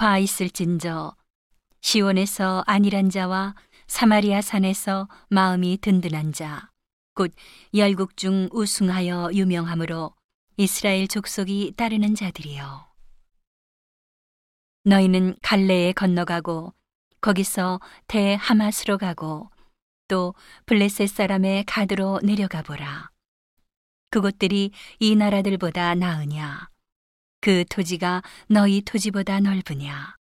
화 있을진저. 시온에서 안일한 자와 사마리아 산에서 마음이 든든한 자. 곧 열국 중 우승하여 유명하므로 이스라엘 족속이 따르는 자들이여 너희는 갈레에 건너가고 거기서 대 하마스로 가고 또 블레셋 사람의 가드로 내려가 보라. 그곳들이 이 나라들보다 나으냐 그 토지가 너희 토지보다 넓으냐?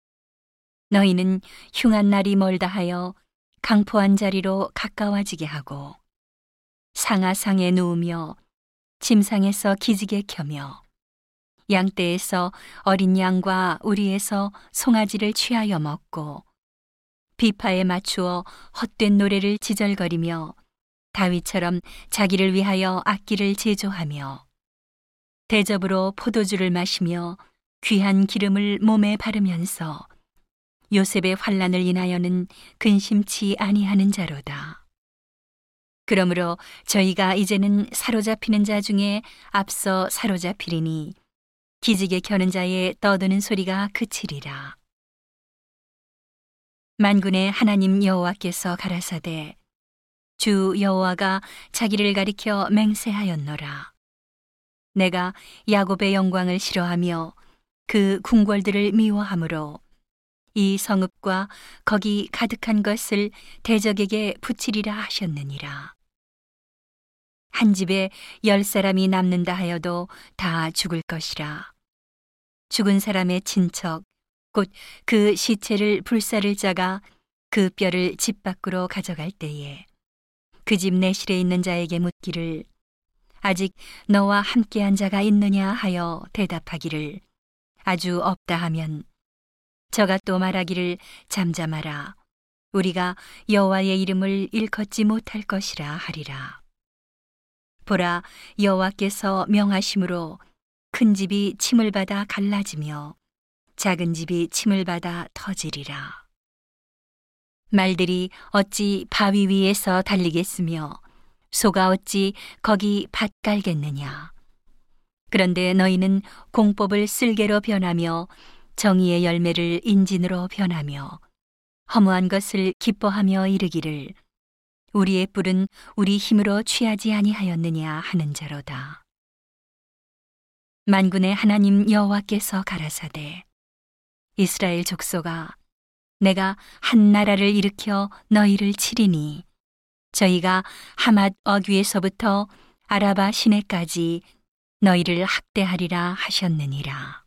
너희는 흉한 날이 멀다 하여 강포한 자리로 가까워지게 하고 상하상에 누우며 침상에서 기지개 켜며 양떼에서 어린 양과 우리에서 송아지를 취하여 먹고 비파에 맞추어 헛된 노래를 지절거리며 다윗처럼 자기를 위하여 악기를 제조하며 대접으로 포도주를 마시며 귀한 기름을 몸에 바르면서 요셉의 환란을 인하여는 근심치 아니하는 자로다. 그러므로 저희가 이제는 사로잡히는 자 중에 앞서 사로잡히리니 기지개 켜는 자의 떠드는 소리가 그치리라. 만군의 하나님 여호와께서 가라사대 주 여호와가 자기를 가리켜 맹세하였노라. 내가 야곱의 영광을 싫어하며 그 궁궐들을 미워하므로 이 성읍과 거기 가득한 것을 대적에게 붙이리라 하셨느니라. 한 집에 열 사람이 남는다 하여도 다 죽을 것이라. 죽은 사람의 친척, 곧 그 시체를 불사를 자가 그 뼈를 집 밖으로 가져갈 때에 그 집 내실에 있는 자에게 묻기를 아직 너와 함께한 자가 있느냐 하여 대답하기를 아주 없다 하면 저가 또 말하기를 잠잠하라 우리가 여호와의 이름을 일컫지 못할 것이라 하리라 보라 여호와께서 명하심으로 큰 집이 침을 받아 갈라지며 작은 집이 침을 받아 터지리라. 말들이 어찌 바위 위에서 달리겠으며 소가 어찌 거기 밭 깔겠느냐. 그런데 너희는 공법을 쓸개로 변하며 정의의 열매를 인진으로 변하며 허무한 것을 기뻐하며 이르기를 우리의 뿔은 우리 힘으로 취하지 아니하였느냐 하는 자로다. 만군의 하나님 여호와께서 가라사대 이스라엘 족속아 내가 한 나라를 일으켜 너희를 치리니 저희가 하맛 어귀에서부터 아라바 시내까지 너희를 학대하리라 하셨느니라.